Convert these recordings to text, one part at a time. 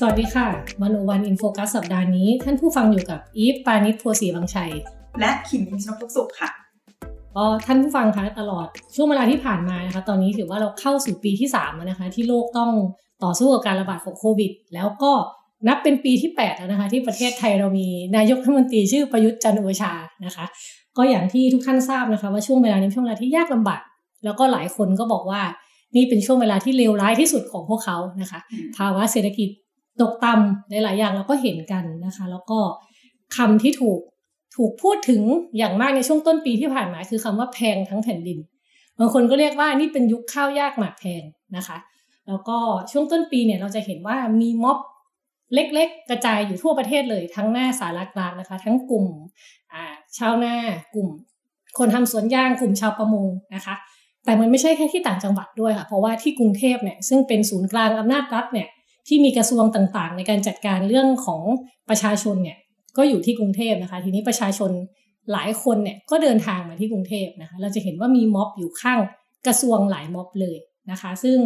สวัสดีค่ะวันโอวันอินโฟกัสสัปดาห์นี้ ท่านผู้ฟังอยู่กับอีฟปานิชโพสีบางชัย และขิมยิมชนกทุกสุขค่ะก็ท่านผู้ฟังคะตลอดช่วงเวลาที่ผ่านมานะคะ ตอนนี้ถือว่าเราเข้าสู่ปีที่3แล้วนะคะ ที่โลกต้องต่อสู้กับการระบาดของโควิด แล้วก็นับเป็นปีที่8แล้วนะคะ ที่ประเทศไทยเรามีนายกรัฐมนตรีชื่อประยุทธ์จันทร์โอชานะคะ ก็อย่างที่ทุกท่านทราบนะคะ ว่าช่วงเวลานี้เป็นช่วงเวลาที่ยากลำบากแล้วก็หลายคนก็บอกว่านี่เป็นช่วงเวลาที่เลวร้ายที่สุดของพวกเขานะคะอืมภาวะเศรษฐกิจ ตกต่ำหลายๆอย่างเราก็เห็นกันนะคะ แล้วก็คำที่ถูกถูกพูดถึงอย่างมากในช่วงต้นปีที่ผ่านมาคือคำว่าแพงทั้งแผ่นดินบางคนก็เรียกว่านี่เป็นยุคข้าวยากหมากแพงนะคะ แล้วก็ช่วงต้นปีเนี่ยเราจะเห็นว่ามีม็อบเล็กๆ กระจายอยู่ทั่วประเทศเลย ทั้งหน้าสารกลางนะคะ ทั้งกลุ่มชาวนากลุ่ม คนทำสวนยางกลุ่มชาวประมงนะคะ แต่มันไม่ใช่แค่ที่ต่างจังหวัดด้วยค่ะ เพราะว่าที่กรุงเทพเนี่ยซึ่งเป็นศูนย์กลางอำนาจรัฐเนี่ย ที่มีกระทรวงต่างๆ ในการจัดการเรื่องของประชาชนเนี่ยก็อยู่ที่กรุงเทพนะคะ ทีนี้ประชาชนหลายคนเนี่ยก็เดินทางมาที่กรุงเทพนะคะ เราจะเห็นว่ามีม็อบอยู่ข้างกระทรวงหลายม็อบเลยนะคะ ซึ่ง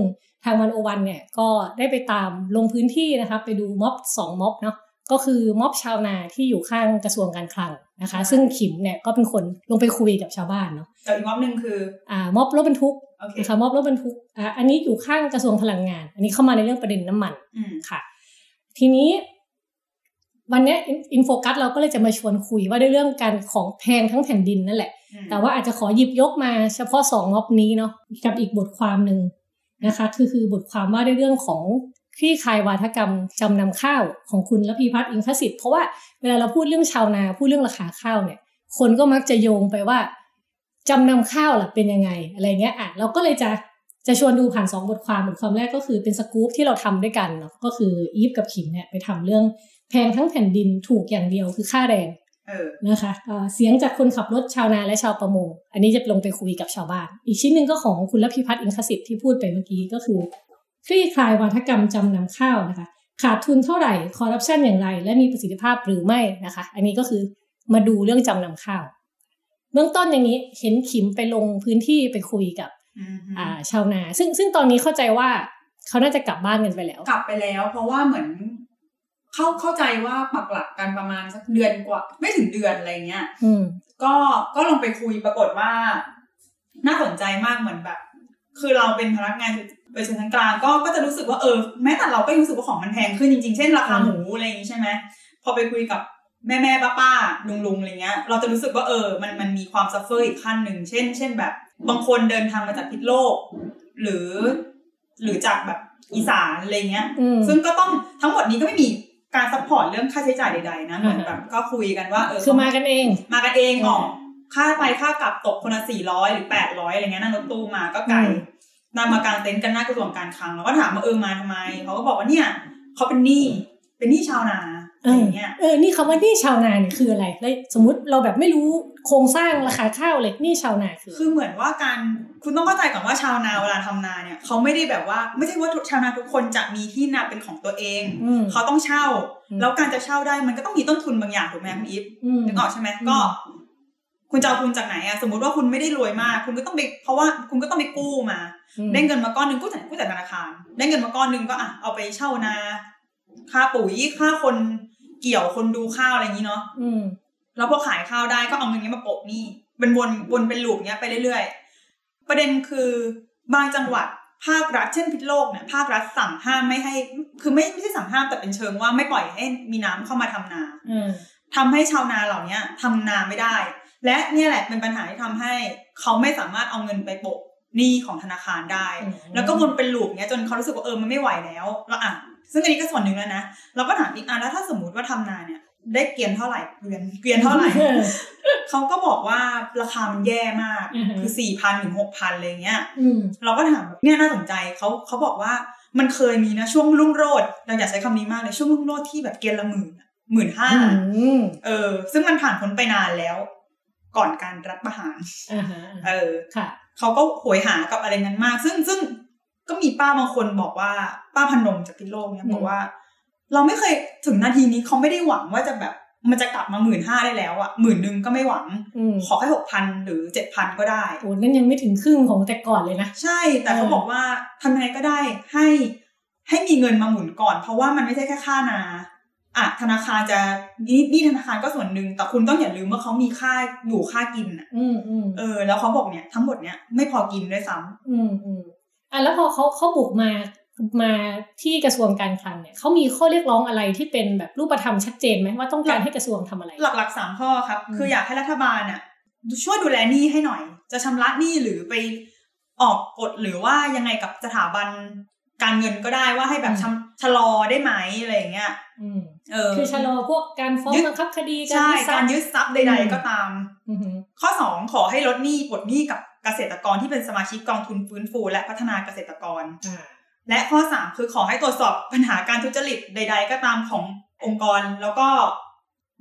ทางวันโอวันเนี่ยก็ได้ไปตามลงพื้นที่นะคะไปดูม็อบสองม็อบเนาะก็คือม็อบชาวนาที่อยู่ข้างกระทรวงการคลังนะคะ ซึ่งขิมเนี่ยก็เป็นคนลงไปคุยกับชาวบ้านเนาะกับอีกม็อบหนึ่งคืออ่าม็อบรถบรรทุกโอเค นะคะม็อบรถบรรทุกอ่าอันนี้อยู่ข้างกระทรวงพลังงาน อันนี้เข้ามาในเรื่องประเด็นน้ำมันอืมค่ะ ทีนี้วันเนี้อินโฟกัสเราก็เลยจะมาชวนคุยว่าด้วยเรื่องการของแพงทั้งแผ่นดินนั่นแหละอืมแต่ว่าอาจจะขอหยิบยกมาเฉพาะสองม็อบนี้เนาะกับอีกบทความหนึ่งนะคะคือคือบทความว่าด้วยเรื่องของคลี่คลายวาทกรรมจำนำข้าวของคุณระพีพัฒน์อินทสิทธิ์เพราะว่าเวลาเราพูดเรื่องชาวนาพูดเรื่องราคาข้าวเนี่ย คนก็มักจะโยงไปว่า จำนำข้าวล่ะเป็นยังไงอะไรเงี้ยอะเราก็เลยจะจะชวนดูผ่านสองบทความบทความแรกก็คือเป็นสกู๊ปที่เราทำด้วยกันเนาะก็คืออีฟกับขิมเนี่ยไปทำเรื่องแพงทั้งแผ่นดินถูกอย่างเดียวคือค่าแรงเออนะคะเอ่อเสียงจากคนขับรถชาวนาและชาวประมง อันนี้จะลงไปคุยกับชาวบ้าน อีกชิ้นหนึ่งก็ของคุณรพิพัฒน์อินทสิทธิ์ที่พูดไปเมื่อกี้ก็คือ คลี่คลายวาทกรรมจำนำข้าวนะคะ ขาดทุนเท่าไหร่คอร์รัปชันอย่างไร และมีประสิทธิภาพหรือไม่นะคะ อันนี้ก็คือมาดูเรื่องจำนำข้าว เบื้องต้นอย่างนี้เห็นขิมไปลงพื้นที่ไปคุยกับอืมอ่าชาวนา ซึ่งซึ่งตอนนี้เข้าใจว่าเขาน่าจะกลับบ้านกันไปแล้ว กลับไปแล้ว เพราะว่าเหมือนเข้าเข้าใจว่าปักหลักกันประมาณสักเดือนกว่า ไม่ถึงเดือนอะไรเงี้ยอืมก็ก็ลงไปคุยปรากฏว่า น่าสนใจมากเหมือนแบบ คือเราเป็นพนักงานบริษัทชั้นกลางก็ก็จะรู้สึกว่าเออแม้แต่เราก็ยังรู้สึกว่าของมันแพงขึ้นจริงๆ เช่นราคาอืมหมูอะไรอย่างงี้ใช่ไหมพอไปคุยกับ แม่แม่ป้าป้าลุงลุงอะไรเงี้ย เราจะรู้สึกว่าเออ มันมันมีความ suffer อีกขั้นหนึ่ง เช่น เช่นแบบ บางคนเดินทางมาจากพิษโลก หรือ หรือจากแบบอีสานอะไรเงี้ยอืมซึ่งก็ต้องทั้งหมดนี้ก็ไม่มีการ support เรื่องค่าใช้จ่ายใดๆนะ เหมือนอ่าแบบก็คุยกันว่าเออคือมากันเอง มากันเองอืมออกค่าไปค่ากลับตกคนละสี่ร้อยหรือแปดร้อยอะไรเงี้ยนั่งรถตู้มาก็ไกลอืมนำมากางเต็นท์กันหน้ากระทรวงการคลังเราก็ถามว่าเออมาทำไมเขาก็บอกว่าเนี่ยเขาเป็นหนี้เป็นหนี้ชาวนา อะไรอย่างเงี้ยเออนี่คำว่าหนี่ชาวนาเนี่ยคืออะไรแล้วสมมติเราแบบไม่รู้โครงสร้างราคาข้าวเลยหนี่ชาวนาคือ คือเหมือนว่าการคุณต้องเข้าใจก่อนว่าชาวนาเวลาทำนาเนี่ยเขาไม่ได้แบบว่าไม่ใช่ว่าทุกชาวนาทุกคนจะมีที่นาเป็นของตัวเองอืมเขาต้องเช่าอืมแล้วการจะเช่าได้มันก็ต้องมีต้นทุนบางอย่างถูกไหมคุณอีฟอืมนึกออกใช่ไหมอืมก็คุณจะเอาทุนจากไหนอะสมมติว่าคุณไม่ได้รวยมาก คุณก็ต้องไปเพราะว่าคุณก็ต้องไปกู้มาอืมได้เงินมาก้อนหนึ่งกู้จากกู้จากธนาคาร ได้เงินมาก้อนหนึ่งก็อะเอาไปเช่านา ค่าปุ๋ยค่าคน เกี่ยวคนดูข้าวอะไรอย่างนี้เนาะอืมแล้วพอขายข้าวได้ก็เอาเงินนี้มาโปะหนี้เป็นวนวนเป็นลูปเนี้ยไปเรื่อยๆ ประเด็นคือบางจังหวัดภาครัฐเช่นพิษโลกเนี่ยภาครัฐสั่งห้ามไม่ให้ คือไม่ไม่ใช่สั่งห้ามแต่เป็นเชิงว่าไม่ปล่อยให้มีน้ำเข้ามาทำนาอืมทำให้ชาวนาเหล่าเนี้ยทำนาไม่ได้ และเนี่ยแหละเป็นปัญหาที่ทำให้เขาไม่สามารถเอาเงินไปโปะหนี้ของธนาคารได้ แล้วก็วนเป็นลูปเนี้ยจนเขารู้สึกว่าเออมันไม่ไหวแล้ว แล้วอะ ซึ่งอันนี้ก็ส่วนหนึ่งแล้วนะ เราก็ถามอีกอะแล้วถ้าสมมติว่าทำนาเนี่ย ได้เกวียนเท่าไหร่เกวียนเกวียนเท่าไหร่ออเขาก็บอกว่าราคามันแย่มากอือฮึคือสี่พันถึงหกพันอะไรเงี้ยอืมเราก็ถามแบบเนี่ยน่าสนใจเขาเขาบอกว่ามันเคยมีนะช่วงรุ่งโรดเราอยากใช้คำนี้มากเลยช่วงรุ่งโรดที่แบบเกวียนละหมื่นอะหมื่นห้าอืมเออ ซึ่งมันผ่านพ้นไปนานแล้ว ก่อนการรัฐประหารอ่าฮะเออค่ะเขาก็โหยหากับอะไรนั้นมาก ซึ่งซึ่ง ก็มีป้าบางคนบอกว่า ป้าพนมจากพิษโลกเนี่ยอืมบอกว่า เราไม่เคยถึงนาทีนี้เขาไม่ได้หวังว่าจะแบบมันจะกลับมาหมื่นห้าได้แล้วอะหมื่นหนึ่งก็ไม่หวังอืมขอแค่หกพันหรือเจ็ดพันก็ได้โอ้นั่นยังไม่ถึงครึ่งของแต่ก่อนเลยนะ ใช่ แต่เขาเออบอกว่าทำยังไงก็ได้ให้ให้มีเงินมาหมุนก่อน เพราะว่ามันไม่ใช่แค่ค่านาอะธนาคารจะนี่นี่ธนาคารก็ส่วนหนึ่งแต่คุณต้องอย่าลืมว่าเขามีค่าอยู่ค่ากินอะอืมอืมเออ แล้วเขาบอกเนี่ย ทั้งหมดเนี่ยไม่พอกินด้วยซ้ำ อืมอืมอะแล้วพอเขาเขาบุกมามาที่กระทรวงการคลังเนี่ยเขามีข้อเรียกร้องอะไรที่เป็นแบบรูปธรรมชัดเจนไหมว่าต้องการให้กระทรวงทำอะไร หลักๆสามข้อครับอืมคืออยากให้รัฐบาลอะช่วยดูแลหนี้ให้หน่อย จะชำระหนี้หรือไปออกกฎหรือว่ายังไงกับสถาบันการเงินก็ได้ว่าให้แบบชำชะลอได้ไหมอะไรอย่างเงี้ยอืมเออคือชะลอพวกการฟ้องยึดบังคับคดีใช่ทรักาพรย์ยึดทรัพย์ใดๆก็ตามอือหือข้อ2ขอให้ลดหนี้ปลดหนี้กับ เกษตรกรที่เป็นสมาชิกกองทุนฟื้นฟู และพัฒนาเกษตรกรอ่าและข้อ 3 คือขอให้ตรวจสอบปัญหาการทุจริตใด ๆ ก็ตามขององค์กรแล้วก็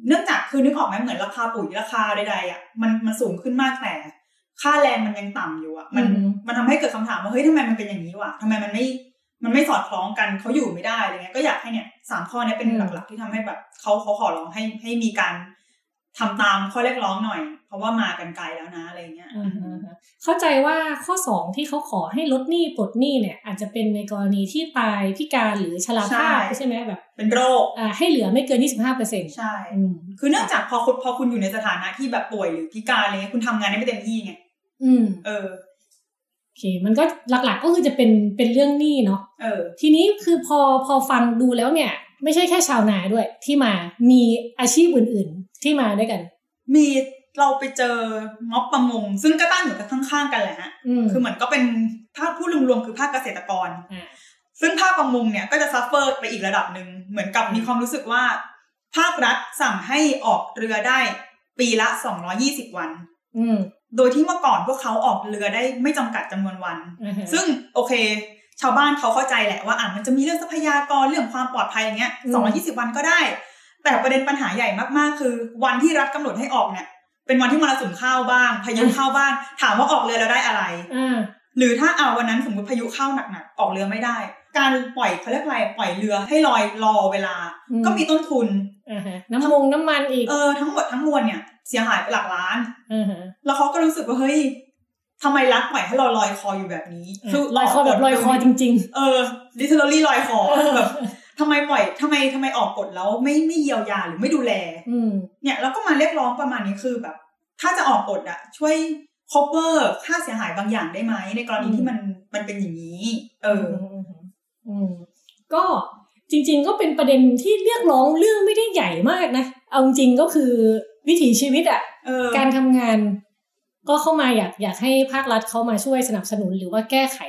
เนื่องจากคือนึกออกไหมเหมือนราคาปุ๋ยราคาใดๆอะมันมันสูงขึ้นมากแต่ ค่าแรงมันยังต่ำอยู่อะมันอือฮึมันทำให้เกิดคำถามว่าเฮ้ยทำไมมันเป็นอย่างนี้วะทำไมมันไม่มันไม่สอดคล้องกันเขาอยู่ไม่ได้อะไรเงี้ยก็อยากให้เนี่ยสามข้อเนี้เป็นหลักๆที่ทำให้แบบเขาเขาขอร้องให้ให้มีการ ทำตามข้อเรียกร้องหน่อย เพราะว่ามากันไกลแล้วนะอะไรเงี้ยอ่าฮะฮะเข้าใจว่าข้อสองที่เขาขอให้ลดหนี้ปลดหนี้เนี่ย อาจจะเป็นในกรณีที่ตายพิการหรือชราภาพใช่ใช่ไหมแบบ เป็นโรคอ่าให้เหลือไม่เกิน 25เปอร์เซ็นต์ใช่อืมคือเนื่องจากพอคุณพอคุณอยู่ในสถานะที่แบบป่วยหรือพิการอะไรเงี้ยคุณทำงานได้ไม่เต็มที่ไงอืม เออโอเค มันก็หลักๆก็คือจะเป็นเป็นเรื่องหนี้เนาะเออ ทีนี้คือพอพอฟังดูแล้วเนี่ย ไม่ใช่แค่ชาวนาด้วย ที่มามีอาชีพอื่น ๆ ที่มาด้วยกัน มีเราไปเจอม็อบประมง ซึ่งก็ตั้งอยู่กันข้างๆกันแหละฮะอืมคือเหมือนก็เป็นภาคผู้รวมๆคือภาคเกษตรกรอ่าซึ่งภาคประมงเนี่ยก็จะ suffer ไปอีกระดับหนึ่งเหมือนกับมีความรู้สึกว่า ภาครัฐสั่งให้ออกเรือได้ปีละ 220 วันอืมโดยที่เมื่อก่อนพวกเขาออกเรือได้ไม่จำกัดจำนวนวันอ่าฮะซึ่งโอเค ชาวบ้านเขาเข้าใจแหละว่าอะมันจะมีเรื่องทรัพยากรเรื่องความปลอดภัยอย่างเงี้ยอืมสองยี่สิบวันก็ได้ แต่ประเด็นปัญหาใหญ่มากๆ คือ วันที่รัฐกำหนดให้ออกเนี่ย เป็นวันที่มรสุมเข้าบ้างพายุเข้าบ้าง ถามว่าออกเรือแล้วได้อะไรอ่าหรือถ้าเอาวันนั้นสมมติพายุเข้าหนักๆออกเรือไม่ได้ การปล่อยเขาเรียกอะไรปล่อยเรือให้ลอยรอเวลาอืมก็มีต้นทุนอ่าฮะน้ำมงน้ำมันอีกเออทั้งหมดทั้งมวลเนี่ยเสียหายไปหลักล้านอ่าฮะแล้วเขาก็รู้สึกว่าเฮ้ย ทำไมรัฐปล่อยให้เราลอยคออยู่แบบนี้ลอยคอแบบลอยคอจริงเออ literally ลอยคอเออแบบทำไมปล่อยทำไมทำไมออกกฎแล้วไม่ไม่เยียวยาหรือไม่ดูแลๆอืมเนี่ยแล้วก็มาเรียกร้องประมาณนี้คือแบบ ถ้าจะออกกฎอะช่วย cover ค่าเสียหายบางอย่างได้ไหมในกรณีอืมที่มันมันเป็นอย่างนี้ เออมอืมก็จริง ๆ ก็เป็นประเด็นที่เรียกร้องเรื่องไม่ได้ใหญ่มากนะ เอาจริงๆก็คือวิถีชีวิตอะเออการทำงาน ก็เข้ามาอยากอยากให้ภาครัฐเขามาช่วยสนับสนุน หรือว่าแก้ไข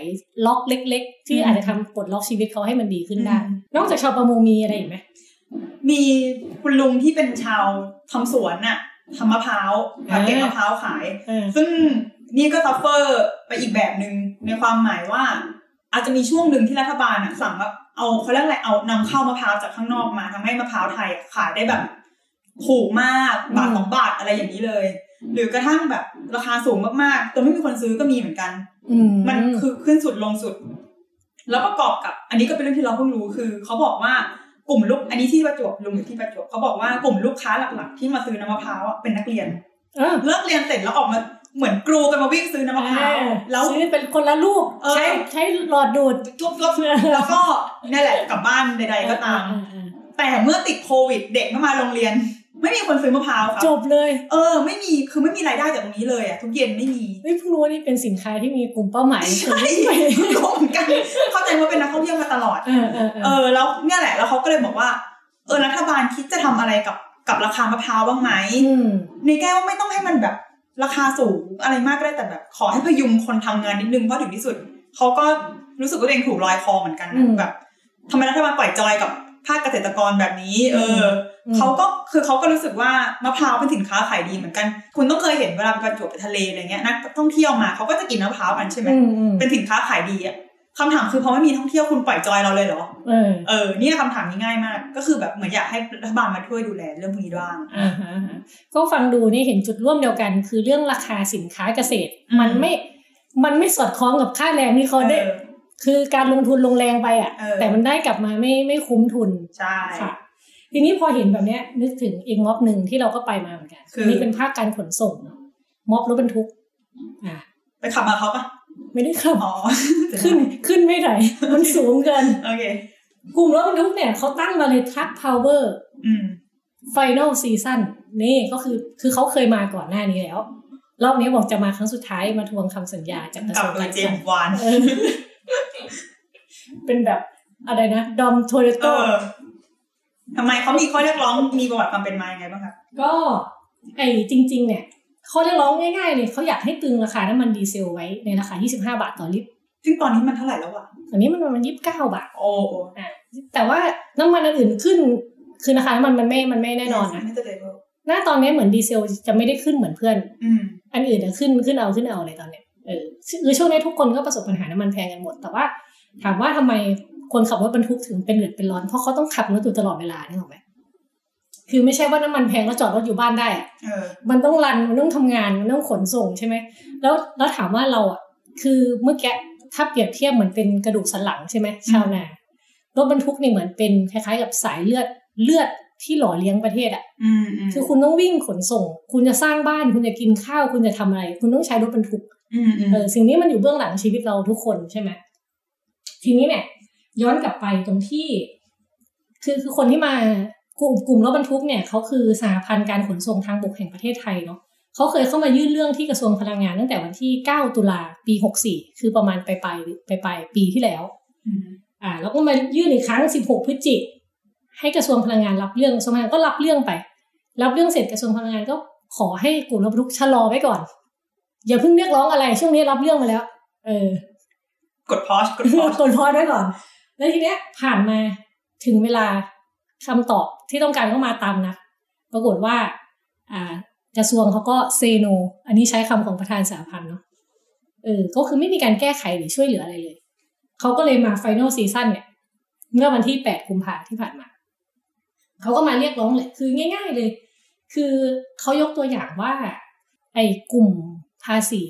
ล็อกเล็ก ๆ ที่อืมอาจจะทำปลดล็อกชีวิตเขาให้มันดีขึ้นได้อืมนอกจากชาวประมงมีอะไรอีกไหมมีคุณลุงที่เป็นชาวทำสวนน่ะทำมะพร้าวเก็บมะพร้าวขายอ่าซึ่งนี่ก็ซัฟเฟอร์ไปอีกแบบหนึ่งในความหมายว่า อาจจะมีช่วงหนึ่งที่รัฐบาลอะสั่งว่าเอาเขาเรียกอะไรเอานำเข้ามะพร้าวจากข้างนอกมาทำให้มะพร้าวไทยอะขายได้แบบถูกมากบาทสองบาทอะไรอย่างนี้เลย หรือกระทั่งแบบราคาสูงมากๆจนไม่มีคนซื้อก็มีเหมือนกันอืมมันคือขึ้นสุดลงสุด แล้วประกอบกับ อันนี้ก็เป็นเรื่องที่เราเพิ่งรู้คือเขาบอกว่ากลุ่มลูกอันนี้ที่ประจวบลุงอยู่ที่ประจวบเขาบอกว่ากลุ่มลูกค้าหลักๆ ที่มาซื้อน้ำมะพร้าวอะเป็นนักเรียนเออเลิกเรียนเสร็จแล้วออกมาเหมือนกรูกันมาวิ่งซื้อน้ำมะพร้าวแล้วซื้อเป็นคนละลูกเออใช้ใช้หลอดดูดทุบๆแล้วก็นี่นแหละกลับบ้านใด ๆก็ตามอ่อ่แต่เมื่อติดโควิด เด็กไม่มาโรงเรียน ไม่มีคนซื้อมะพร้าวครับจบเลย เออ ไม่มีคือไม่มีรายได้จากตรงนี้เลยอะทุกเย็นไม่มีไม่เพิ่งรู้ว่านี่เป็นสินค้าที่มีกลุ่มเป้าหมายใช่รู้เหมือนกัน เข้าใจว่าเป็นนักท่องเที่ยวมาตลอด เออเออเอเอออแล้วเนี่ยแหละแล้วเขาก็เลยบอกว่า เออรัฐบาลคิดจะทำอะไรกับกับราคามะพร้าวบ้างไหมอืมในแก้ว่าไม่ต้องให้มันแบบราคาสูงอะไรมากก็ได้แต่แบบ ขอให้พยุงคนทำงานนิดนึงเพราะถึงที่สุดเขาก็รู้สึกว่าตัวเองถูกลอยคอเหมือนกันอืนะมแบบทำไมรัฐบาลปล่อยจอยกับ ภาคเกษตรกรแบบนี้ เอออมเขาก็คือเขาก็รู้สึกว่ามะพร้าวเป็นสินค้าขายดีเหมือนกัน คุณต้องเคยเห็นเวลาไปประจวบไปทะเลอะไรเงี้ยนักท่องเที่ยวมาเขาก็จะกินมะพร้าวกันใช่ไหมอืมอืมเป็นสินค้าขายดีอะขคำถามคือพอไม่มีท่องเที่ยวคุณปล่อยจอยเราเลยเหรอ เออ เออเนี่ยคำถามนี้ง่ายมาก ก็คือแบบเหมือนอยากให้รัฐบาลมาช่วยดูแลเรื่องพวกนี้บ้างอ่าฮะก็ฟังดูนี่เห็นจุดร่วมเดียวกัน คือเรื่องราคาสินค้าเกษตรอืมมันไม่ มันไม่สอดคล้องกับค่าแรงที่เขาได้เออ คือการลงทุนลงแรงไปอะเออแต่มันได้กลับมาไม่ไม่คุ้มทุนใช่ค่ะทีนี้พอเห็นแบบเนี้ยนึกถึงอีกม็อบหนึ่งที่เราก็ไปมาเหมือนกันคือนี่เป็นภาคการขนส่งเนอะม็อบรถบรรทุก อ่าไปขับมาเขาปะไม่ได้ขับอ๋อขึ้นขึ้นไม่ไหนมันสูงเกินโอเคกลุ่มรถบรรทุกเนี่ยเขาตั้งมาเลยทักพาวเวอร์อืม Final Season นี่ก็คือคือเขาเคยมาก่อนหน้านี้แล้ว รอบนี้บอกจะมาครั้งสุดท้ายมาทวงคำสัญญาจากกระกทลัรบวงโดกายรเจคลัมงส์วาน เออเป็นแบบอะไรนะดอมโทเรเอโตอทำไมเขามีข้อเรียกร้องมีประวัติความเป็นมายังไงบ้างครับก็ไอ้จริง ๆ เนี่ยข้อเรียกร้องง่ายๆเลยเขาอยากให้ตึงราคาน้ำมันดีเซลไว้ในราคา 25 บาทต่อลิตร ซึ่งตอนนี้มันเท่าไหร่แล้วอะตอนนี้มันประมาณ29 บาท โอ้โอ้อะแต่ว่าน้ำมันอันอื่นขึ้น คือราคาน้ำมันมันไม่มันไม่แน่นอนนะไม่จะเดเวลหน้าตอนนี้เหมือนดีเซลจะไม่ได้ขึ้นเหมือนเพื่อนอืมอันอื่นอะขึ้นขึ้นเอาขึ้นเอาเลยตอนเนี้ย เออคือช่วงนี้ทุกคนก็ประสบปัญหาน้ำมันแพงกันหมด แต่ว่า ถามว่าทำไมคนขับรถบรรทุกถึงเป็นเดือดเป็นร้อน เพราะเขาต้องขับรถอยู่ตลอดเวลานี่หรอกไหมคือไม่ใช่ว่าน้ำมันแพงแล้วจอดรถอยู่บ้านได้อะเออมันต้องรัน มันต้องทำงาน มันต้องขนส่งใช่ไหม แล้วแล้วถามว่าเราอะ คือเมื่อกี้ถ้าเปรียบเทียบเหมือนเป็นกระดูกสันหลังใช่ไหมชาวนา รถบรรทุกนี่เหมือนเป็นคล้ายๆ กับสายเลือดเลือด ที่หล่อเลี้ยงประเทศอะอืมอืมคือคุณต้องวิ่งขนส่ง คุณจะสร้างบ้าน คุณจะกินข้าว คุณจะทำอะไร คุณต้องใช้รถบรรทุกอืมอืมเออสิ่งนี้มันอยู่เบื้องหลังชีวิตเราทุกคนใช่ไหมทีนี้เนี่ย ย้อนกลับไปตรงที่ คือคือคนที่มากลุ่มกลุ่มรถบรรทุกเนี่ยเขาคือสหพันธ์การขนส่งทางบกแห่งประเทศไทยเนาะเขาเคยเข้ามายื่นเรื่องที่กระทรวงพลังงานตั้งแต่วันที่ 9 ตุลาปี 64 คือประมาณปลายปลายปลายปลายปีที่แล้วอืมอ่า แล้วก็มายื่นอีกครั้ง 16 พฤศจิก ให้กระทรวงพลังงานรับเรื่องกระทรวงพลังงานก็รับเรื่องไป รับเรื่องเสร็จกระทรวงพลังงานก็ขอให้กลุ่มรถบรรทุกชะลอไว้ก่อน อย่าเพิ่งเรียกร้องอะไร ช่วงนี้รับเรื่องมาแล้ว เออ กดพอชกดพอชกดพอไว้ก่อน แล้วทีเนี้ยผ่านมาถึงเวลาคำตอบที่ต้องการก็มาตามนะปรากฏว่า อ่ากระทรวงเขาก็เซโน อันนี้ใช้คำของประธานสหพันธ์เนาะเออ ก็คือไม่มีการแก้ไขหรือช่วยเหลืออะไรเลย เขาก็เลยมาไฟน a ลซีซั่นเนี่ย เมื่อวันที่แปดกุมภาที่ผ่านมา เขาก็มาเรียกร้องเลยคือง่าย ๆเลย คือเขายกตัวอย่างว่า ไอ้กลุ่มภาษี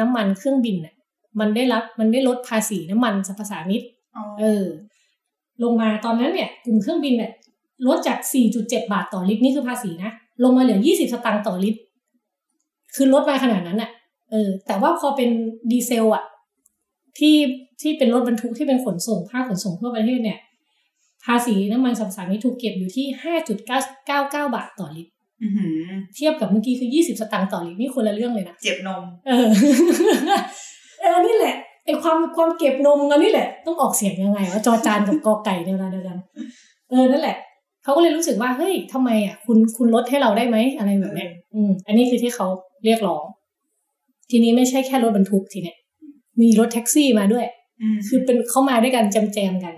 น้ำมันเครื่องบินเนี่ยมันได้รับมันได้ลดภาษีน้ำมันสรรพสามิตอ๋อเออ ลงมาตอนนั้นเนี่ย กลุ่มเครื่องบินเนี่ยลดจาก 4.7 บาทต่อลิตรนี่คือภาษีนะ ลงมาเหลือ 20 สตางค์ต่อลิตร คือลดมาขนาดนั้นอะ่ะ เออ แต่ว่าพอเป็นดีเซลอะที่ที่เป็นรถบรรทุกที่เป็นขนส่งภาคขนส่งทั่วประเทศเนี่ย ภาษีน้ำมันสรรพสามิตถูกเก็บอยู่ที่5.99บาทต่อลิตรอือหือเทียบกับเมื่อกี้คือ20สตางค์ต่อลิตรนี่คนละเรื่องเลยนะ เจ็บนม เออเออนี่แหละไอความความเก็บนมกันนี่แหละ ต้องออกเสียงยังไงว่าจอจานกับกอไก่ในเวลาเดียวกันเออนั่นแหละเขาก็เลยรู้สึกว่าเฮ้ยทำไมอะคุณคุณลดให้เราได้ไหมอะไรแบบเนี้ยอืมอันนี้คือที่เขาเรียกร้อง ทีนี้ไม่ใช่แค่รถบรรทุกทีเนี้ยมีรถแท็กซี่มาด้วยอืมคือเป็นเข้ามาด้วยกันจำแจมกัน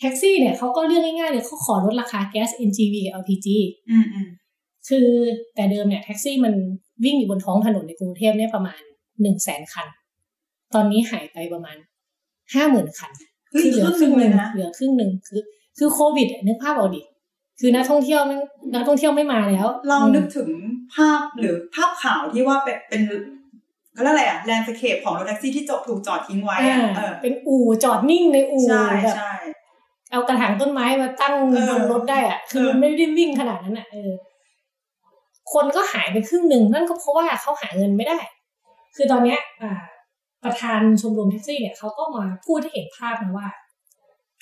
แท็กซี่เนี่ยเขาก็เรื่องง่ายๆเลยเขาขอลดราคาแก๊ส NGV กับ LPG อืมอืมคือแต่เดิมเนี่ยแท็กซี่มันวิ่งอยู่บนท้องถนนในกรุงเทพเนี่ยประมาณหนึ่งแสนคัน ตอนนี้หายไปประมาณห้าหมื่นคันเฮ้ยคือเหลือครึ่งหเลนึ่ยงนะเหลือครึ่งหนึ่งคือ คือโควิดอะนึกภาพเอาดิคือนักท่องเที่ยวมันนักท่องเที่ยวไม่มาแล้ว เรานึกถึงภาพหรือภาพข่าวที่ว่าเป็นเป็นเขาเรียกอะไรอะแลนด์สเคปของรถแท็กซี่ที่จอดถูกจอดทิ้งไว้อ่าอะเออเป็นอู่จอดนิ่งในอู่ใช่แบบใช่ เอากระถางต้นไม้มาตั้งเออบนรถได้อะคือเออมันไม่ได้วิ่งขนาดนั้นอะเออ คนก็หายไปครึ่งหนึ่งนั่นก็เพราะว่าเขาหาเงินไม่ได้ คือตอนเนี้ย อ่า ประธานชมรมแท็กซี่เนี่ยเขาก็มาพูดให้เห็นภาพนะว่า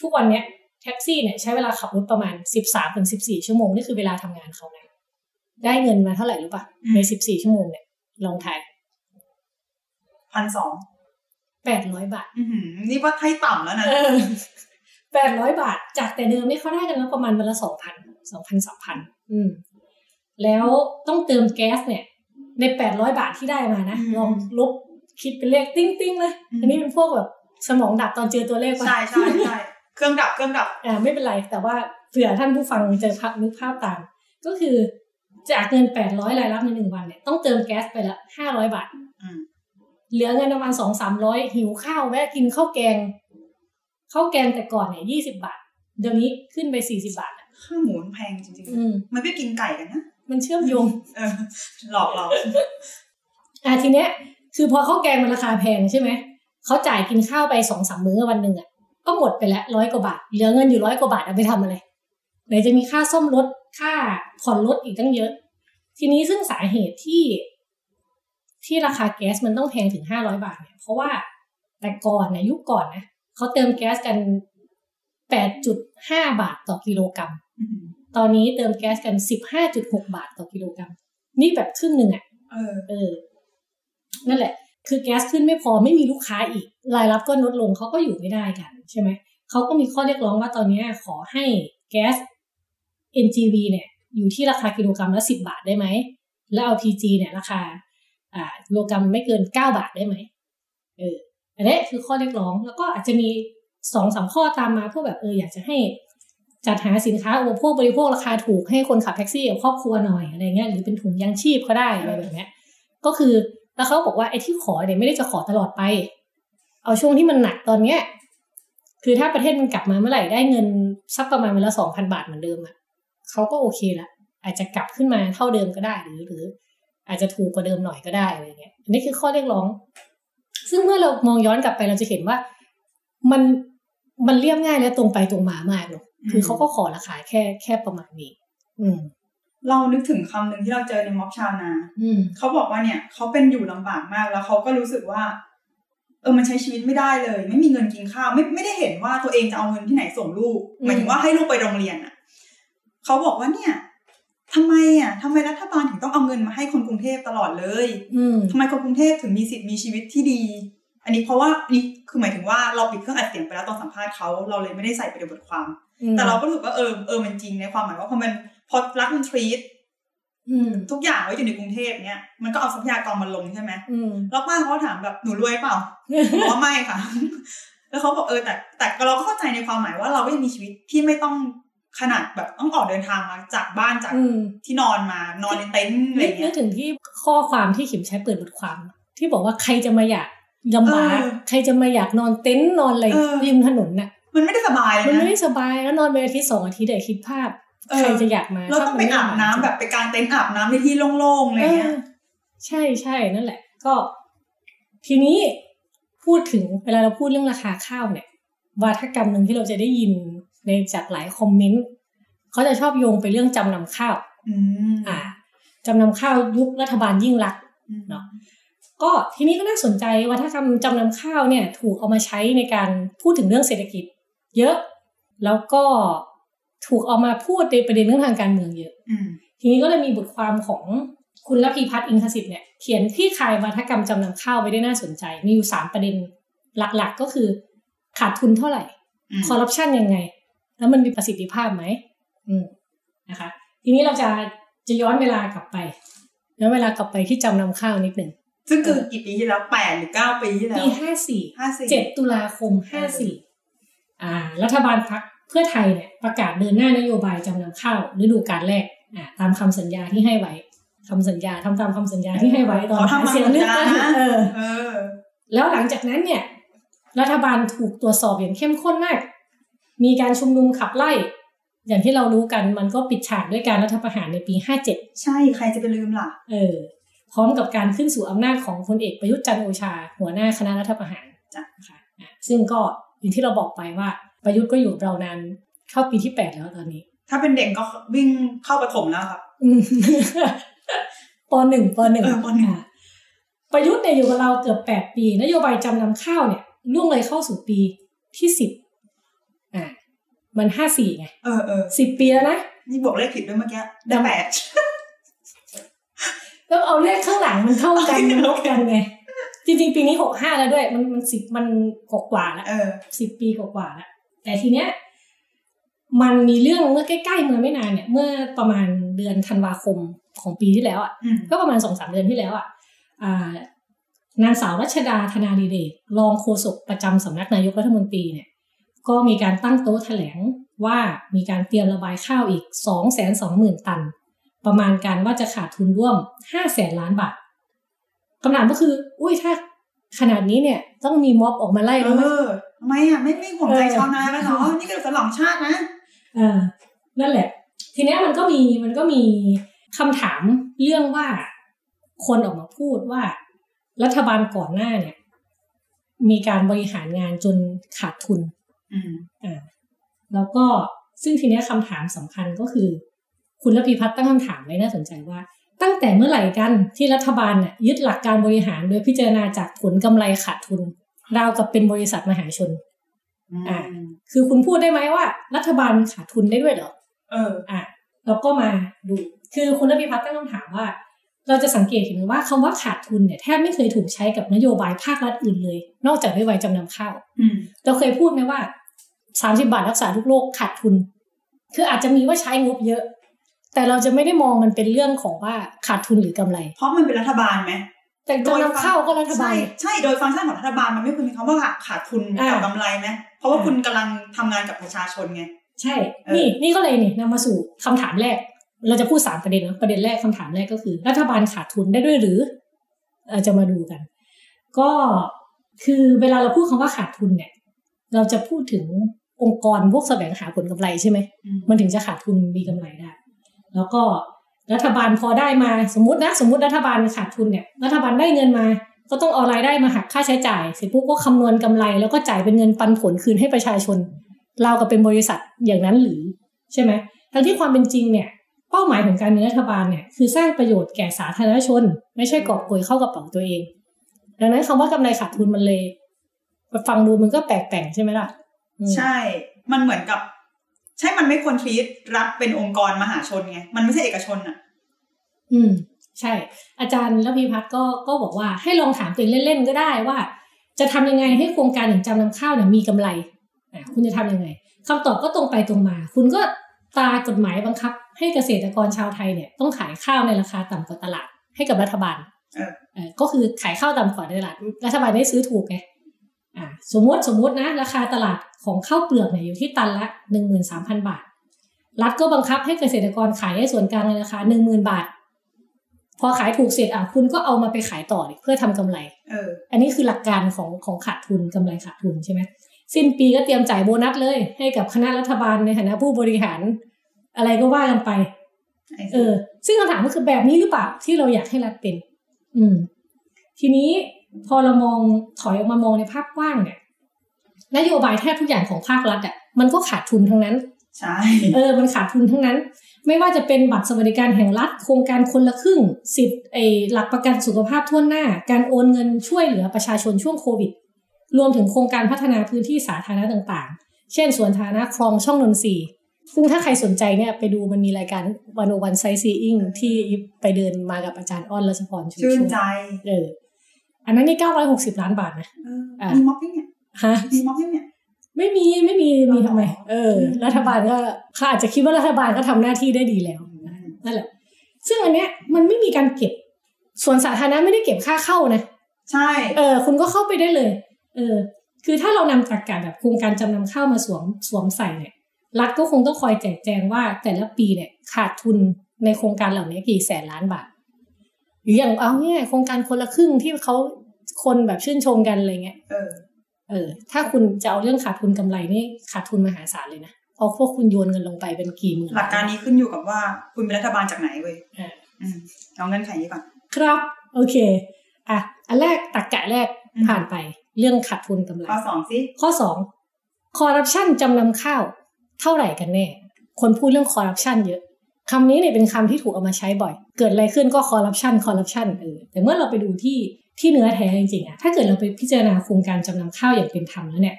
ทุกวันเนี้ยแท็กซี่เนี่ยใช้เวลาขับรถประมาณสิบสามถึงสิบสี่ชั่วโมงนี่คือเวลาทำงานเขานะได้เงินมาเท่าไหร่รู้ปะในสิบสี่ชั่วโมงเนี่ยลองทายพันสองแปดร้อยบาทอือหือนี่ว่าให้ต่ำแล้วนะ แปดร้อยบาท จากแต่เดิมนี่เขาได้กันแล้วประมาณวันละสองพันสองพันสามพันอืมแล้วต้องเติมแก๊สเนี่ย ในแปดร้อยบาทที่ได้มานะอืมลองลบคิดเป็นเลขติ้งติ้งๆเลยอืมอันนี้เป็นพวกแบบสมองดับตอนเจอตัวเลขปะใช่ใช่ใช่เครื่องดับเครื่องดับอ่าไม่เป็นไร แต่ว่าเผื่อท่านผู้ฟังเจอภาพนึกภาพตาม ก็คือจากเงินแปดร้อยรายรับในหนึ่งวันเนี่ยต้องเติมแก๊สไปละห้าร้อยบาทอืมเหลือเงินประมาณสองสามร้อยหิวข้าวแวะกินข้าวแกง ข้าวแกงแต่ก่อนเนี่ยยี่สิบาท เดี๋ยวนี้ขึ้นไปสี่สิบาทอะข้าวหมูมันแพงจริงอืมๆมันไม่กินไก่กันนะ มันเชื่อมโยงเออหลอกเราอะทีเนี้ย คือพอข้าวแกงมันราคาแพงใช่ไหม เขาจ่ายกินข้าวไปสองสามมื้อวันหนึ่งอะ ก็หมดไปแล้วร้อยกว่าบาท เหลือเงินอยู่ร้อยกว่าบาทเอาไปทำอะไร ไหนจะมีค่าซ่อมรถ ค่าผ่อนรถอีกตั้งเยอะ ทีนี้ซึ่งสาเหตุที่ ที่ราคาแก๊สมันต้องแพงถึงห้าร้อยบาทเนี่ย เพราะว่าแต่ก่อนนะยุคก่อนนะ เขาเติมแก๊สกันแปดจุดห้าบาทต่อกิโลกรัม ตอนนี้เติมแก๊สกันสิบห้าจุดหกบาทต่อกิโลกรัม นี่แบบครึ่งหนึ่งอะ เออ เออ นั่นแหละ คือแก๊สขึ้นไม่พอไม่มีลูกค้าอีก รายรับก็ลดลงเขาก็อยู่ไม่ได้กันใช่ไหม เขาก็มีข้อเรียกร้องว่าตอนนี้ขอให้แก๊ส NGV เนี่ย อยู่ที่ราคากิโลกรัมละสิบาทได้ไหม แล้ว LPG เนี่ยราคา อ่ากิโลกรัมไม่เกินเก้าบาทได้ไหม เออ อันนี้คือข้อเรียกร้องแล้วก็อาจจะมีสองสามข้อตามมาเพวกแบบเอออยากจะให้จัดหาสินค้าอุปโภคบริโภคราคาถูกให้คนขับแท็กซี่กับครอบครัวหน่อยอะไรเงี้ยหรือเป็นถุงยางชีพก็ได้อะไรแบบเนี้ย ก็คือแล้วเขาบอกว่าไอ้ที่ขอเนี่ยไม่ได้จะขอตลอดไป เอาช่วงที่มันหนักตอนเนี้ย คือถ้าประเทศมันกลับมาเมื่อไหร่ได้เงินสักประมาณวันละสองพันบาทเหมือนเดิมอะเขาก็โอเคละอาจจะกลับขึ้นมาเท่าเดิมก็ได้หรือหรือ อาจจะถูกกว่าเดิมหน่อยก็ได้อะไรเงี้ยอันนี้คือข้อเรียกร้อง ซึ่งเมื่อเรามองย้อนกลับไปเราจะเห็นว่า มันมันเรียบง่ายและตรงไปตรงมามากเนอะคือเขาก็ขอราคาแค่แค่ประมาณนี้ อืมเรานึกถึงคำหนึ่งที่เราเจอในม็อบชาวนาอืมเขาบอกว่าเนี่ยเขาเป็นอยู่ลำบากมากแล้วเขาก็รู้สึกว่า เออมันใช้ชีวิตไม่ได้เลย ไม่มีเงินกินข้าวไม่ไม่ได้เห็นว่าตัวเองจะเอาเงินที่ไหนส่งลูกอืมหมายถึงว่าให้ลูกไปโรงเรียนอะเขาบอกว่าเนี่ย ทำไมอะทำไมรัฐบาลถึงต้องเอาเงินมาให้คนกรุงเทพตลอดเลยอืมทำไมคนกรุงเทพถึงมีสิทธิ์มีชีวิตที่ดี อันนี้เพราะว่านี่คือหมายถึงว่าเราปิดเครื่องอัดเสียงไปแล้วตอนสัมภาษณ์เขาเราเลยไม่ได้ใส่ไปในบทความ แต่เราก็รู้สึกว่าเออเออมันจริงในความหมายว่าพอมันพอรัฐมันทรีตอืมทุกอย่างไว้อยู่ในกรุงเทพเนี่ยมันก็เอาทรัพยากรมาลงใช่ไหมอืมแล้วป้าเขาก็ถามแบบหนูรวยเปล่าบอกว่าไม่ค่ะ แล้วเขาบอกเออแต่แต่เราก็เข้าใจในความหมายว่าเราก็ยังมีชีวิตที่ไม่ต้อง ขนาดแบบต้องออกเดินทางมาจากบ้านจากอืมที่นอนมานอนในเต็นท์อะไรนึกนึเงี้กยถึงที่ข้อความที่ขิมใช้เปิดบทความ ที่บอกว่าใครจะมาอยากลำบากเออใครจะมาอยากนอนเต็นท์นอนอะไรเออริมถนนน่ะ มันไม่ได้สบายเลยมันนะไม่ได้สบายแล้วนอนไปอาทิตย์สองอาทิตย์เดี๋ยวคิดภาพเออใครจะอยากมาเราต้องไปอาบน้ำแบบไปกางเต็นท์อาบน้ำในที่โล่งๆอะไรเอเงี้อยใช่ใช่นั่นแหละ ก็ ทีนี้พูดถึงเวลาเราพูดเรื่องราคาข้าวเนี่ย วาทกรรมหนึ่งที่เราจะได้ยิน ในจากหลายคอมเมนต์เขาจะชอบโยงไปเรื่องจำนำข้าวอืมอ่าจำนำข้าวยุครัฐบาลยิ่งรักษณ์เนาะก็ทีนี้ก็น่าสนใจวัฒนธรรมจำนำข้าวเนี่ย ถูกเอามาใช้ในการพูดถึงเรื่องเศรษฐกิจ เยอะ แล้วก็ถูกเอามาพูดในประเด็นเรื่องทางการเมืองเยอะอืมทีนี้ก็เลยมีบทความของคุณระพีพัฒน์อินทสิทธิ์เนี่ยเขียนที่คลายวัฒกรรมจำนำข้าวไว้ได้น่าสนใจ มีอยู่สามประเด็นหลักๆ ก็คือ ขาดทุนเท่าไหร่อืมคอร์รัปชันยังไง แล้วมันมีประสิทธิภาพไหมอืมนะคะ ทีนี้เราจะจะย้อนเวลากลับไปย้อนเวลากลับไปที่จำนำข้าวนิดหนึ่งซึ่งคือกี่ปีที่แล้วแปดหรือเก้าปีที่แล้วปีห้าสี่ห้าสิบเจ็ดตุลาคมห้าสี่อ่า รัฐบาลพักเพื่อไทยเนี่ยประกาศเดินหน้านโยบายจำนำข้าวฤดูกาลแรกอ่าตามคำสัญญาที่ให้ไว้คำสัญญาทำตามคำสัญญาที่ให้ไว้ตอนเขาหาทำมาเสียงเลือกตั้งสัญญานะเออเออ แล้วหลังจากนั้นเนี่ย รัฐบาลถูกตรวจสอบอย่างเข้มข้นมาก มีการชุมนุมขับไล่ อย่างที่เรารู้กันมันก็ปิดฉากด้วยการรัฐประหารในปีห้าเจ็ดใช่ใครจะไปลืมล่ะ เออ พร้อมกับการขึ้นสู่อำนาจของพลเอกประยุทธ์จันทร์โอชา หัวหน้าคณะรัฐประหารจ้ะค่ะอะซึ่งก็อย่างที่เราบอกไปว่าประยุทธ์ก็อยู่กับเรานานเข้าปีที่แปดแล้วตอนนี้ ถ้าเป็นเด็กก็วิ่งเข้าประถมแล้วครับอืมปหนึ่งปหนึ่งเออปหนึ่งอะประยุทธ์เนี่ยอยู่กับเราเกือบแปดปี นโยบายจำนำข้าวเนี่ยล่วงเลยเข้าสู่ปีที่สิบอ่า มันห้าสี่ไง เออเออสิบปีแล้วนะ นี่บวกเลขผิดด้วยเมื่อกี้ได้แปดแล้วเอาเลขข้างหลังมันเข้ากันโอเคมันลบกันไง จริงๆ ปีนี้หกห้าแล้วด้วย มันมันสิบมันกกว่าแล้วเออสิบปีกว่าๆแล้วแต่ทีเนี้ยมันมีเรื่องเมื่อใกล้ๆเมื่อไม่นานเนี่ย เมื่อประมาณเดือนธันวาคมของปีที่แล้วอะอืมก็ประมาณสองสามเดือนที่แล้วอะอ่านางสาวรัชดาธนาดีเดชรองโฆษกประจำสำนักนายกรัฐมนตรีเนี่ย ก็มีการตั้งโต๊ะแถลงว่ามีการเตรียมระบายข้าวอีกสองแสนสองหมื่นตัน ประมาณการว่าจะขาดทุนร่วมห้าแสนล้านบาทคำถามก็คือ อุ้ยถ้าขนาดนี้เนี่ยต้องมีม็อบออกมาไล่เอแล้วไหมอทำไมอะไม่ไม่ห่วงใจชาวนากันเหรอนี่ก็สลองชาตินะอ่านั่นแหละ ทีเนี้ยมันก็มีมันก็มีคำถามเรื่องว่าคนออกมาพูดว่า รัฐบาลก่อนหน้าเนี่ย มีการบริหารงานจนขาดทุน อืมอ่าแล้วก็ซึ่งทีเนี้ยคำถามสำคัญก็คือ คุณระพีพัฒน์ตั้งคำถามไว้น่าสนใจว่า ตั้งแต่เมื่อไหร่กันที่รัฐบาลเนี่ยยึดหลักการบริหารโดยพิจารณาจากผลกำไรขาดทุน ราวกับเป็นบริษัทมหาชนอ่าคือคุณพูดได้ไหมว่า รัฐบาลขาดทุนได้ด้วยเหรอเอออะเราก็มาดู คือคุณระพีพัฒน์ตั้งคำถามว่า เราจะสังเกตเห็นว่าคำว่าขาดทุนเนี่ยแทบไม่เคยถูกใช้กับนโยบายภาครัฐอื่นเลย นอกจากนโยบายจำนำข้าวอืมเราเคยพูดไหมว่าสามสิบาทรักษาทุกโรคขาดทุน คืออาจจะมีว่าใช้งบเยอะ แต่เราจะไม่ได้มองมันเป็นเรื่องของว่าขาดทุนหรือกำไร เพราะมันเป็นรัฐบาลไหมแต่จำนำข้าวก็รัฐบาลใช่ใช่โดยฟังก์ชันของรัฐบาลมันไม่ควรมีคำว่าขาดทุนอ่ากับกำไรไหมเพราะว่าอ่าคุณกำลังทำงานกับประชาชนไงใช่เออนี่นี่ก็เลยนี่นำมาสู่คำถามแรก เราจะพูดสามประเด็นนะประเด็นแรกคำถามแรกก็คือ รัฐบาลขาดทุนได้ด้วยหรือเราจะมาดูกัน ก็คือเวลาเราพูดคำว่าขาดทุนเนี่ย เราจะพูดถึงองค์กรพวกแสวงหาผลกำไรใช่ไหมอืมมันถึงจะขาดทุนมีกำไรได้ แล้วก็รัฐบาลพอได้มาสมมตินะ สมมติรัฐบาลขาดทุนเนี่ยรัฐบาลได้เงินมา ก็ต้องเอารายได้มาหักค่าใช้จ่าย เสร็จปุ๊บก็คำนวณกำไร แล้วก็จ่ายเป็นเงินปันผลคืนให้ประชาชน เรากับเป็นบริษัทอย่างนั้นหรือใช่ไหมทั้งที่ความเป็นจริงเนี่ย เป้าหมายของการมีรัฐบาลเนี่ยคือสร้างประโยชน์แก่สาธารณชน ไม่ใช่กอบโกยเข้ากระเป๋าตัวเอง ดังนั้นคำว่ากำไรขาดทุนมันเลยฟังดูมันก็แปลกๆใช่ไหมล่ะอืมใช่ มันเหมือนกับ ใช่มันไม่ควรทีรัฐเป็นองค์กรมหาชนไง มันไม่ใช่เอกชนอะ อืม ใช่ อาจารย์ระพีพัฒน์ก็ก็บอกว่าให้ลองถามตัวเองเล่นๆก็ได้ว่า จะทำยังไงให้โครงการอย่างจำนำข้าวเนี่ยมีกำไรอะคุณจะทำยังไงคำตอบก็ตรงไปตรงมา คุณก็ตรากฎหมายบังคับ ให้เกษตรกรชาวไทยเนี่ยต้องขายข้าวในราคาต่ำกว่าตลาด ให้กับรัฐบาลเออเออก็คือขายข้าวต่ำกว่าตลาดรัฐบาลได้ซื้อถูกไงอ่าสมมติสมมตินะ ราคาตลาดของข้าวเปลือกเนี่ยอยู่ที่ตันละหนึ่งหมื่นสามพันบาท รัฐก็บังคับให้เกษตรกรขายให้ส่วนกลางในราคาหนึ่งหมื่นบาท พอขายถูกเสร็จอะคุณก็เอามาไปขายต่อดิเพื่อทำกำไรเอออันนี้คือหลักการของของขาดทุนกำไรขาดทุนใช่ไหมสิ้นปีก็เตรียมจ่ายโบนัสเลย ให้กับคณะรัฐบาลในฐานะผู้บริหาร อะไรก็ว่ากันไปไอ้เออ ซึ่งคำถามก็คือแบบนี้หรือเปล่าที่เราอยากให้รัฐเป็น อืม ทีนี้พอเรามองถอยออกมามองในภาพกว้างเนี่ยนโยบายแทบทุกอย่างของภาครัฐอะมันก็ขาดทุนทั้งนั้น ใช่ เออ มันขาดทุนทั้งนั้น ไม่ว่าจะเป็นบัตรสวัสดิการแห่งรัฐ โครงการคนละครึ่ง สิทธิ์ไอหลักประกันสุขภาพทั่วหน้า การโอนเงินช่วยเหลือประชาชนช่วงโควิด รวมถึงโครงการพัฒนาพื้นที่สาธารณะต่างๆ เช่นสวนสาธารณะคลองช่องนนทรีย์ ซึ่งถ้าใครสนใจเนี่ยไปดูมันมีรายการวันโอวันไซซีอิงที่ไปเดินมากับอาจารย์อ้อนรัชพรชูชื่นชูใจเอออันนั้นนี่เก้าร้อยหกสิบล้านบาทนะเอออะมีม็อบยังเนี่ยฮะมีม็อบยังเนี่ยไม่มีไม่มีมีทำไม เอออืมรัฐบาลก็เขาอาจจะคิดว่ารัฐบาลก็ทำหน้าที่ได้ดีแล้วนั่นแหละ ซึ่งอันเนี้ยมันไม่มีการเก็บส่วนสาธารณะไม่ได้เก็บค่าเข้านะ ใช่ เออ คุณก็เข้าไปได้เลย เออ คือถ้าเรานำตรรกะแบบโครงการจำนำข้าวมาสวมสวมใส่เนี่ย รัฐก็คงต้องคอยแจกแจงว่าแต่ละปีเนี่ยขาดทุนในโครงการเหล่านี้กี่แสนล้านบาท หรืออย่างเอาเนี่ยโครงการคนละครึ่งที่เขาคนแบบชื่นชมกันอะไรเงี้ย เออ เออ ถ้าคุณจะเอาเรื่องขาดทุนกำไรนี่ขาดทุนมหาศาลเลยนะเพราะพวกคุณโยนเงินลงไปเป็นกี่หมื่นหลักการนี้ขึ้นอยู่กับว่าคุณเป็นรัฐบาลจากไหนเว้ยอ่าอืมเอาเงื่อนไขนี้ก่อน ครับ โอเค อะ อันแรกตักกะแรกอืมผ่านไป เรื่องขาดทุนกำไร ข้อสองสิ ข้อสองคอร์รัปชันจำนำข้าว เท่าไหร่กันแน่ คนพูดเรื่องคอร์รัปชันเยอะคำนี้เนี่ยเป็นคำที่ถูกเอามาใช้บ่อย เกิดอะไรขึ้นก็คอร์รัปชันคอร์รัปชันเออแต่เมื่อเราไปดูที่ที่เนื้อแท้จริงๆอะถ้าเกิดเราไปพิจารณาโครงการจำนำข้าวอย่างเป็นธรรมแล้วเนี่ย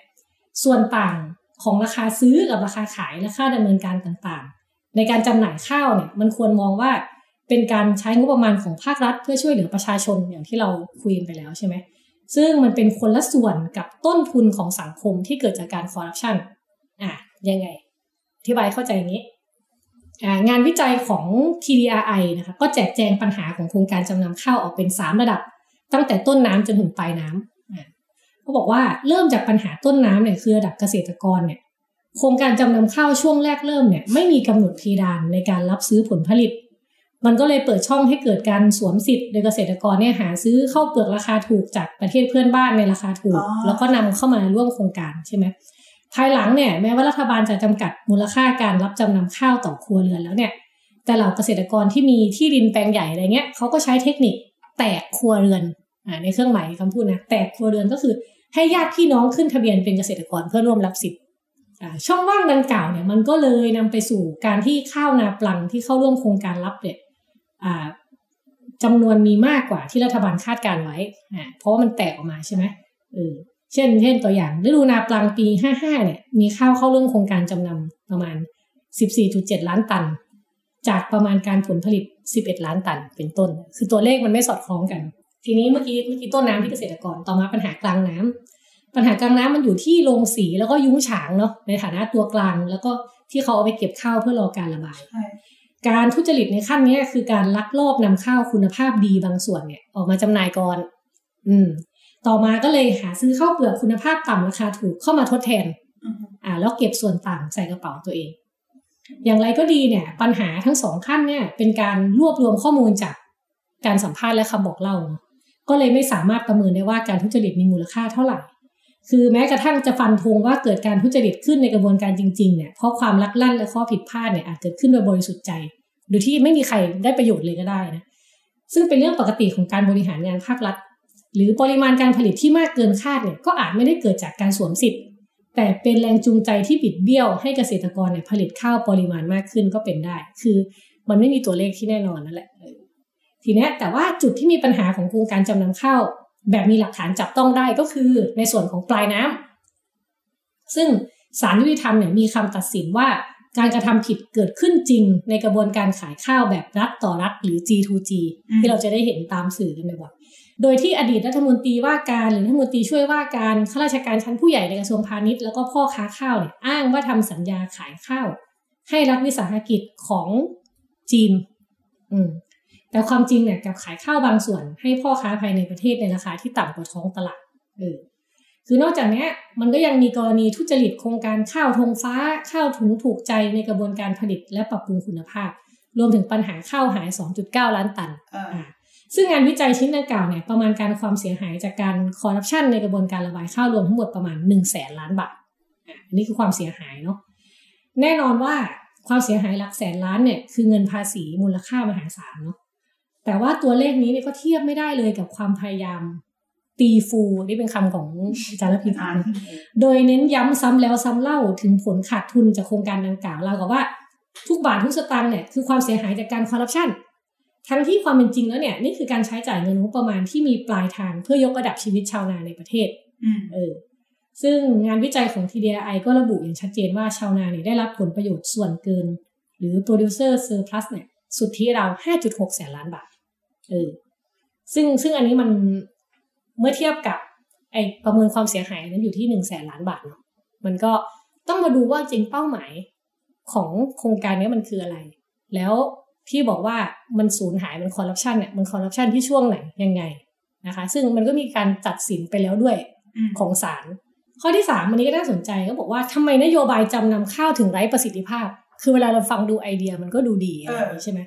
ส่วนต่างของราคาซื้อกับราคาขายและค่าดำเนินการต่างๆ ในการจำหน่ายข้าวเนี่ยมันควรมองว่าเป็นการใช้งบประมาณของภาครัฐ เพื่อช่วยเหลือประชาชนอย่างที่เราคุยไปแล้วใช่ไหมซึ่งมันเป็นคนละส่วนกับต้นทุนของสังคมที่เกิดจากการคอร์รัปชันอะยังไง ธิบายเข้าใจอย่างนี้อ่างานวิจัยของ TDRI นะคะก็แจกแจงปัญหาของโครงการจำนำข้าวออกเป็น 3 ระดับ ตั้งแต่ต้นน้ำจนถึงปลายน้ำอะเขาบอกว่าเริ่มจากปัญหาต้นน้ำเนี่ยคือระดับเกษตรกรเนี่ยโครงการจำนำข้าวช่วงแรกเริ่มเนี่ยไม่มีกำหนดเพดานในการรับซื้อผลผลิต มันก็เลยเปิดช่องให้เกิดการสวมสิทธิ์โดยเกษตรกรเนี่ยหาซื้อข้าวเปลือกราคาถูกจากประเทศเพื่อนบ้านในราคาถูก แล้วก็นำเข้ามาร่วมโครงการใช่ไหม ภายหลังเนี่ยแม้ว่ารัฐบาลจะจำกัดมูลค่าการรับจำนำข้าวต่อครัวเรือนแล้วเนี่ย แต่เหล่าเกษตรกรที่มีที่ดินแปลงใหญ่อะไรเงี้ยเขาก็ใช้เทคนิคแตกครัวเรือนอ่าในเครื่องหมายคำพูดนะแตกครัวเรือนก็คือให้ญาติพี่น้องขึ้นทะเบียนเป็นเกษตรกรเพื่อร่วมรับสิทธิ์ช่องว่างดังกล่าวเนี่ยมันก็เลยนำไปสู่การที่ข้าวนาปลังที่เข้าร่วมโครงการรับเนี่ยจำนวนมีมากกว่าที่รัฐบาลคาดการไว้เพราะว่ามันแตกออกมาใช่ไหมเออ เช่น เช่นตัวอย่างฤดูนาปลังปี 55 เนี่ย มีข้าวเข้าร่วมโครงการจำนำประมาณ 14.7 ล้านตัน จากประมาณการผลผลิต 11 ล้านตันเป็นต้น คือตัวเลขมันไม่สอดคล้องกัน ทีนี้เมื่อกี้เมื่อกี้ต้นน้ำที่เกษตรกรต่อมาปัญหากลางน้ำปัญหากลางน้ำมันอยู่ที่โรงสีแล้วก็ยุ้งฉางเนาะในฐานะตัวกลาง แล้วก็ที่เขาเอาไปเก็บข้าวเพื่อรอการระบายการทุจริตในขั้นนี้คือการลักลอบนำข้าวคุณภาพดีบางส่วนเนี่ย ออกมาจำหน่ายก่อน อืม ต่อมาก็เลยหาซื้อข้าวเปลือกคุณภาพต่ำราคาถูกเข้ามาทดแทนอ่าแล้วเก็บส่วนต่างใส่กระเป๋าตัวเอง อย่างไรก็ดีเนี่ย ปัญหาทั้งสองขั้นเนี่ย เป็นการรวบรวมข้อมูลจากการสัมภาษณ์และคำบอกเล่า ก็เลยไม่สามารถประเมินได้ว่าการทุจริตมีมูลค่าเท่าไหร่ คือแม้กระทั่งจะฟันธงว่าเกิดการทุจริตขึ้นในกระบวนการจริงๆเนี่ยเพราะความลักลั่นและข้อผิดพลาดเนี่ยอาจเกิดขึ้นโดยบริสุทธิ์ใจโดยที่ไม่มีใครได้ประโยชน์เลยก็ได้นะซึ่งเป็นเรื่องปกติของการบริหารงานภาครัฐ หรือปริมาณการผลิตที่มากเกินคาดเนี่ยก็อาจไม่ได้เกิดจากการสวมสิทธิ์ แต่เป็นแรงจูงใจที่บิดเบี้ยวให้เกษตรกรเนี่ยผลิตข้าวปริมาณมากขึ้นก็เป็นได้ คือมันไม่มีตัวเลขที่แน่นอนนั่นแหละทีนี้แต่ว่าจุดที่มีปัญหาของโครงการจำนำข้าวแบบมีหลักฐานจับต้องได้ก็คือในส่วนของปลายน้ำซึ่งสารยุติธรรมเนี่ยมีคำตัดสินว่าการกระทำผิดเกิดขึ้นจริงในกระบวนการขายข้าวแบบรัฐต่อรัฐหรือ G2G ที่เราจะได้เห็นตามสื่อกันบ่อย โดยที่อดีตรัฐมนตรีว่าการหรือรัฐมนตรีช่วยว่าการข้าราชการชั้นผู้ใหญ่ในกระทรวงพาณิชย์แล้วก็พ่อค้าข้าวเนี่ยอ้างว่าทำสัญญาขายข้าว ให้รัฐวิสาหกิจของจีน อืมแต่ความจริงเนี่ยกับขายข้าวบางส่วนให้พ่อค้าภายในประเทศในราคาที่ต่ำกว่าท้องตลาดเออคือนอกจากนี้มันก็ยังมีกรณีทุจริตโครงการข้าวธงฟ้าข้าวถุงถูกใจในกระบวนการผลิตและปรับปรุงคุณภาพ รวมถึงปัญหาข้าวหาย 2.9 ล้านตันอ่า ซึ่งงานวิจัยชิ้นดังกล่าวเนี่ยประมาณการความเสียหายจากการคอร์รัปชันในกระบวนการระบายข้าวรวมทั้งหมดประมาณ1นึ่งแสนล้านบาทอันนี้คือความเสียหายเนาะแน่นอนว่าความเสียหายหลักแสนล้านเนี่ยคือเงินภาษีมูลค่ามหาศาลเนาะแต่ว่าตัวเลขนี้เนี่ยก็เทียบไม่ได้เลยกับความพยายามตีฟูนี่เป็นคำของอาจารย์พิพัฒน์โดยเน้นย้ำซ้ำแล้วซ้ำเล่าถึงผลขาดทุนจากโครงการดังกล่าวเรากับว่าทุกบาททุกสตางค์เนี่ยคือความเสียหายจากการคอร์รัปชัน ทั้งที่ความเป็นจริงแล้วเนี่ยนี่คือการใช้จ่ายเงินงบประมาณที่มีปลายทางเพื่อยกระดับชีวิตชาวนาในประเทศเออซึ่งงานวิจัยของ TDI ก็ระบุอย่างชัดเจนว่าชาวนาเนี่ยได้รับผลประโยชน์ส่วนเกิน หรือ producer surplus เนี่ยสุดที่เรา 5.6 แสนล้านบาทเออซึ่งซึ่งอันนี้มันเมื่อเทียบกับไอประเมินความเสียหายนั้นอยู่ที่หนึ่งแสนล้านบาทเนาะมันก็ต้องมาดูว่าจริงเป้าหมายของโครงการนี้มันคืออะไร แล้ว ที่บอกว่ามันสูญหายมันคอร์รัปชันเนี่ยมันคอร์รัปชันที่ช่วงไหนยังไงนะคะ ซึ่งมันก็มีการตัดสินไปแล้วด้วยของศาลข้อที่สามอันนี้ก็น่าสนใจก็บอกว่าทำไมนโยบายจำนำข้าวถึงไร้ประสิทธิภาพ คือเวลาเราฟังดูไอเดียมันก็ดูดีใช่ไหม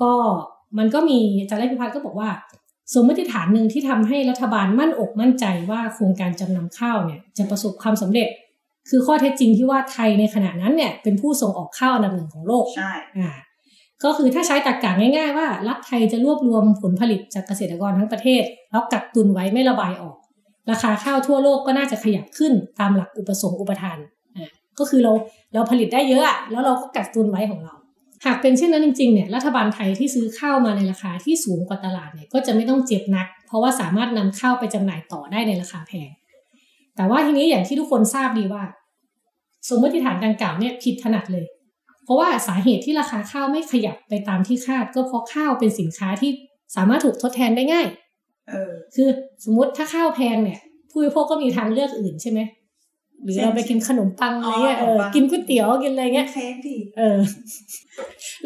ก็มันก็มีอาจารย์พิพัฒน์ก็บอกว่า สมมติฐานหนึ่งที่ทำให้รัฐบาลมั่นอกมั่นใจว่าโครงการจำนำข้าวเนี่ยจะประสบความสำเร็จ คือข้อเท็จจริงที่ว่าไทยในขณะนั้นเนี่ยเป็นผู้ส่งออกข้าวอันดับหนึ่งของโลกใช่อ่า ก็คือถ้าใช้ตรกกะง่ายๆว่า รัฐไทยจะรวบรวมผลผลิตจากเกษตรกรทั้งประเทศ แล้วกักตุนไว้ไม่ระบายออก ราคาข้าวทั่วโลกก็น่าจะขยับขึ้นตามหลักอุปสงค์อุปทานอ่าก็คือเราเราผลิตได้เยอะแล้วเราก็กักตุนไว้ของเรา หากเป็นเช่นนั้นจริงๆเนี่ยรัฐบาลไทยที่ซื้อข้าวมาในราคาที่สูงกว่าตลาดเนี่ยก็จะไม่ต้องเจ็บนัก เพราะว่าสามารถนำข้าวไปจำหน่ายต่อได้ในราคาแพงแต่ว่าทีนี้อย่างที่ทุกคนทราบดีว่า สมมติฐานดังกล่าวเนี่ยผิดถนัดเลย เพราะว่าสาเหตุที่ราคาข้าวไม่ขยับไปตามที่คาด ก็เพราะข้าวเป็นสินค้าที่สามารถถูกทดแทนได้ง่าย เออ คือสมมติถ้าข้าวแพงเนี่ย ผู้บริโภคก็มีทางเลือกอื่นใช่ไหมหรือเราไปกินขนมปังอะไรเงี้ยเออกินก๋วยเตี๋ยวกินอะไรเงี้ยเค้กดิเออ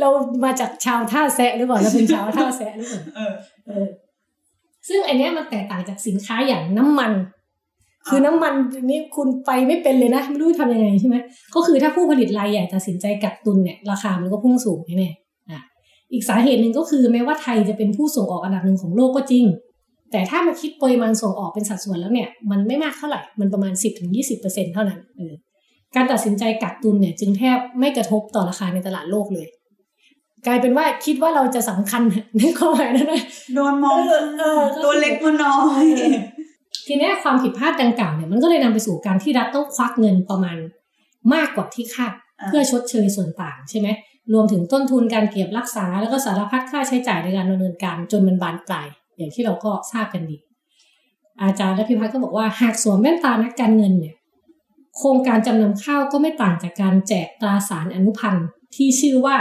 เรามาจากชาวท่าแซะหรือเปล่าเราเป็นชาวท่าแซะหรือเปล่าเออเออซึ่งอันนี้มันแตกต่างจากสินค้าอย่างน้ำมัน คือน้ำมันนี่คุณไปไม่เป็นเลยนะ ไม่รู้ทำยังไงใช่ไหมก็คือถ้าผู้ผลิตรายใหญ่ตัดสินใจกักตุนเนี่ยราคามันก็พุ่งสูงแน่ๆอะอีกสาเหตุหนึ่งก็คือแม้ว่าไทยจะเป็นผู้ส่งออกอันดับหนึ่งของโลกก็จริง แต่ถ้ามาคิดปริมาณส่งออกเป็นสัดส่วนแล้วเนี่ยมันไม่มากเท่าไหร่มันประมาณ 10-20%เท่านั้นเออการตัดสินใจกักตุนเนี่ยจึงแทบไม่กระทบต่อราคาในตลาดโลกเลย กลายเป็นว่าคิดว่าเราจะสำคัญในความหมายนั้นนะโดนมองเออเออก็คือตัวเล็กตัวน้อย ทีนี้ความผิดพลาดดังกล่าวเนี่ยมันก็เลยนำไปสู่การที่รัฐต้องควักเงินประมาณมากกว่าที่คาดอ่าเพื่อชดเชยส่วนต่างใช่ไหมรวมถึงต้นทุนการเก็บรักษา แล้วก็สารพัดค่าใช้จ่ายในการดำเนินการจนมันบานปลายอย่างที่เราก็ทราบกันดีอาจารย์และพิพัฒน์ก็บอกว่าหากสวมแว่นตานักการเงินเนี่ย โครงการจำนำข้าวก็ไม่ต่างจากการแจกตราสารอนุพันธ์ที่ชื่อว่า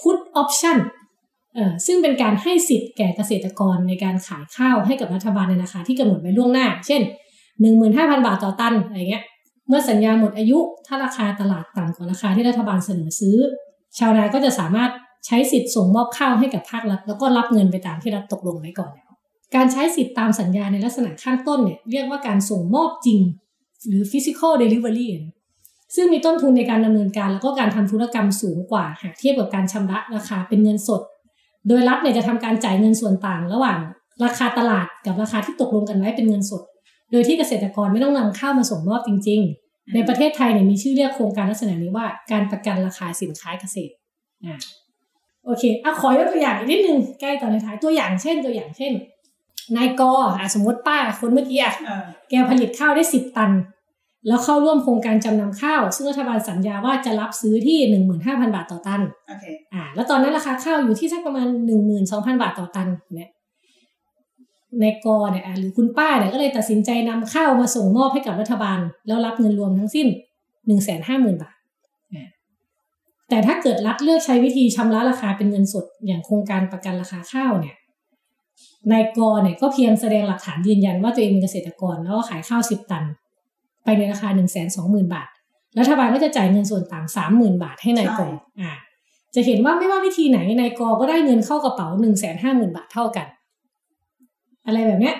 put option เอ่อ ซึ่งเป็นการให้สิทธิ์แก่เกษตรกรในการขายข้าวให้กับรัฐบาลในราคาที่กำหนดไว้ล่วงหน้า เช่น 15,000 บาทต่อตันอะไรเงี้ย เมื่อสัญญาหมดอายุถ้าราคาตลาดต่ำกว่าราคาที่รัฐบาลเสนอซื้อ ชาวนาก็จะสามารถใช้สิทธิ์ส่งมอบข้าวให้กับภาครัฐแล้วก็รับเงินไปตามที่รัฐตกลงไว้ก่อนแล้ว การใช้สิทธิ์ตามสัญญาในลักษณะข้างต้นเนี่ยเรียกว่าการส่งมอบจริง หรือ physical delivery ซึ่งมีต้นทุนในการดำเนินการแล้วก็การทำธุรกรรมสูงกว่าหากเทียบกับการชำระราคาเป็นเงินสด โดยรัฐเนี่ยจะทำการจ่ายเงินส่วนต่างระหว่างราคาตลาดกับราคาที่ตกลงกันไว้เป็นเงินสด โดยที่เกษตรกรไม่ต้องนำข้าวมาส่งมอบจริง ๆ ในประเทศไทยเนี่ยมีชื่อเรียกโครงการลักษณะนี้ว่าการประกันราคาสินค้าเกษตรอ่าโอเคอะขอยกตัวอย่างอีกนิดนึงใกล้ตอนท้ายตัวอย่างเช่นตัวอย่างเช่นนายกอะสมมติป้าคนเมื่อกี้อะเออแกผลิตข้าวได้สิบตัน แล้วเข้าร่วมโครงการจำนำข้าว ซึ่งรัฐบาลสัญญาว่าจะรับซื้อที่หนึ่งหมื่นห้าพันบาทต่อตันโอเคอ่าแล้วตอนนั้นราคาข้าวอยู่ที่สักประมาณหนึ่งหมื่นสองพันบาทต่อตันเนี่ยในกอเนี่ยอะหรือคุณป้าเนี่ยก็เลยตัดสินใจนำข้าวมาส่งมอบให้กับรัฐบาล แล้วรับเงินรวมทั้งสิ้นหนึ่งแสนห้าหมื่นบาทอ่าแต่ถ้าเกิดรัฐเลือกใช้วิธีชำระราคาเป็นเงินสดอย่างโครงการประกันราคาข้าวเนี่ยนายกเนี่ยก็เพียงแสดงหลักฐานยืนยันว่าตัวเองเป็นเกษตรกรแล้วก็ขายข้าวสิบตัน ไปในราคาหนึ่งแสนสองหมื่นบาท รัฐบาลก็จะจ่ายเงินส่วนต่างสามหมื่นบาทให้นายกใช่อ่าจะเห็นว่าไม่ว่าวิธีไหนนายกก็ได้เงินเข้ากระเป๋าหนึ่งแสนห้าหมื่นบาทเท่ากัน อะไรแบบเนี้ย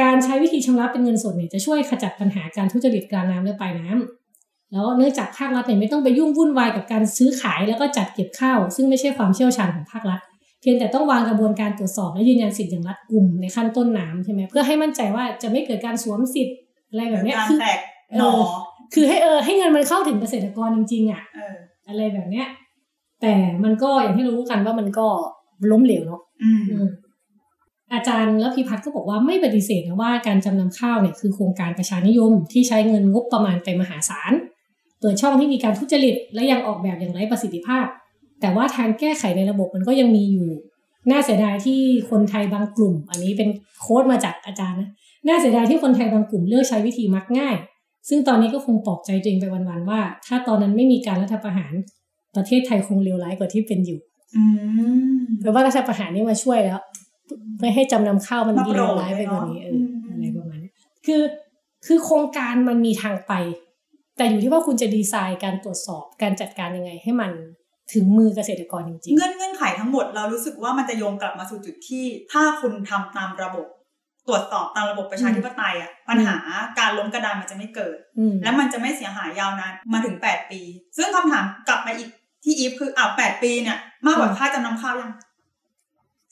การใช้วิธีชำระเป็นเงินสดเนี่ยจะช่วยขจัดปัญหาการทุจริตกลางน้ำและปลายน้ำแล้วเนื่องจากภาครัฐเนี่ยไม่ต้องไปยุ่งวุ่นวายกับการซื้อขายแล้วก็จัดเก็บข้าว ซึ่งไม่ใช่ความเชี่ยวชาญของภาครัฐ เพียงแต่ต้องวางกระบวนการตรวจสอบและยืนยันสิทธิ์อย่างรัดกุมในขั้นต้นน้ำใช่ไหมเพื่อให้มั่นใจว่าจะไม่เกิดการสวมสิทธิ์ อะไรแบบเนี้ยการคือแตกหนอคือให้เออให้เงินมันเข้าถึงเกษตรกรจริงๆอะเอออะไรแบบเนี้ย แต่มันก็อย่างที่รู้กันว่ามันก็ล้มเหลวเนาะอืมอืมอาจารย์และพิพัฒน์ก็บอกว่าไม่ปฏิเสธนะว่าการจำนำข้าวเนี่ยคือโครงการประชานิยมที่ใช้เงินงบประมาณไปมหาศาลเปิดช่องที่มีการทุจริต และยังออกแบบอย่างไร้ประสิทธิภาพ แต่ว่าทางแก้ไขในระบบมันก็ยังมีอยู่ น่าเสียดายที่คนไทยบางกลุ่ม อันนี้เป็นโค้ดมาจากอาจารย์นะ น่าเสียดายที่คนไทยบางกลุ่มเลือกใช้วิธีมักง่าย ซึ่งตอนนี้ก็คงปลอบใจตัวเองไปวันๆว่า ถ้าตอนนั้นไม่มีการรัฐประหาร ประเทศไทยคงเลวร้ายกว่าที่เป็นอยู่อืมแปลว่ารัฐประหารนี่มาช่วยแล้วไม่ให้จำนำข้าวมันมาโปรเลดวร้ายไปกว่านี้เออเนอะอะไรประมาณนี้คือคือโครงการมันมีทางไป แต่อยู่ที่ว่าคุณจะดีไซน์การตรวจสอบการจัดการยังไง ให้มันถึงมือเกษตรกรจริงเงื่อนเงื่อนไขทั้งหมดเรารู้สึกว่ามันจะโยงกลับมาสู่จุดที่ ถ้าคุณทำตามระบบ ตรวจสอบตามระบบประชาธิปไตยอะปัญหาการล้มกระดานมันจะไม่เกิดๆอืมและมันจะไม่เสียหายยาวนานมาถึง 8 ปี ซึ่งคำถามกลับมาอีกที่อีฟคืออ้าวแปดปีเนี่ยมากกว่าค่าจำนำข้าวยัง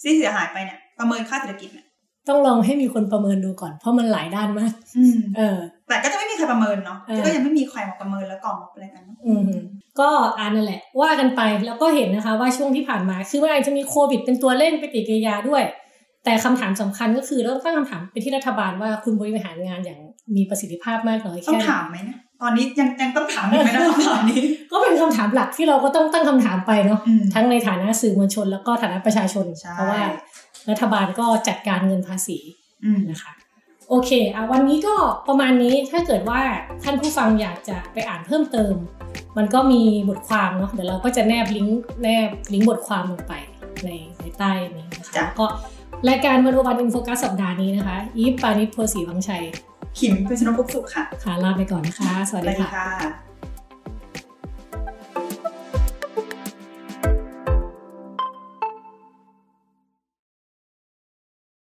ที่เสียหายไปเนี่ยประเมินค่าเศรษฐกิจเนี่ยต้องลองให้มีคนประเมินดูก่อน เพราะมันหลายด้านมากอืมเออ แต่ก็จะไม่มีใครประเมินเนาะเออก็ยังไม่มีใครมาประเมินแล้วกล่องมาอะไรกันเนอะอืมก็อ่านนั่นแหละ ว่ากันไปแล้วก็เห็นนะคะ ว่าช่วงที่ผ่านมาคือมันอาจจะมีโควิดเป็นตัวเล่นปฏิกิริยาด้วย แต่คำถามสำคัญก็คือเราต้องตั้งคำถามไปที่รัฐบาลว่าคุณบริหารงานอย่างมีประสิทธิภาพมากน้อยต้องแค่ไหนถามไหมเนี่ยตอนนี้ยังยังต้องถามอยู่ไหมนะคำถามนี้ ก็เป็นคำถามหลักที่เราก็ต้องตั้งคำถามไปเนาะอืมทั้งในฐานะสื่อมวลชน แล้วก็ฐานะประชาชนใช่เพราะว่ารัฐบาลก็จัดการเงินภาษีอืมนะคะโอเคอะวันนี้ก็ประมาณนี้ถ้าเกิดว่าท่านผู้ฟังอยากจะไปอ่านเพิ่มเติม มันก็มีบทความเนาะเดี๋ยวเราก็จะแนบลิงก์แนบลิงก์บทความลงไปในในใต้นี้นะคะจ้ะแล้วก็ รายการ One-O-One In Focus สัปดาห์นี้นะคะ อีฟปานิชโพสีวังชัย ขิมเป็นชนกพุกสุขค่ะ ค่ะ ลาไปก่อนนะคะ สวัสดีสวัสดีค่ะค่ะ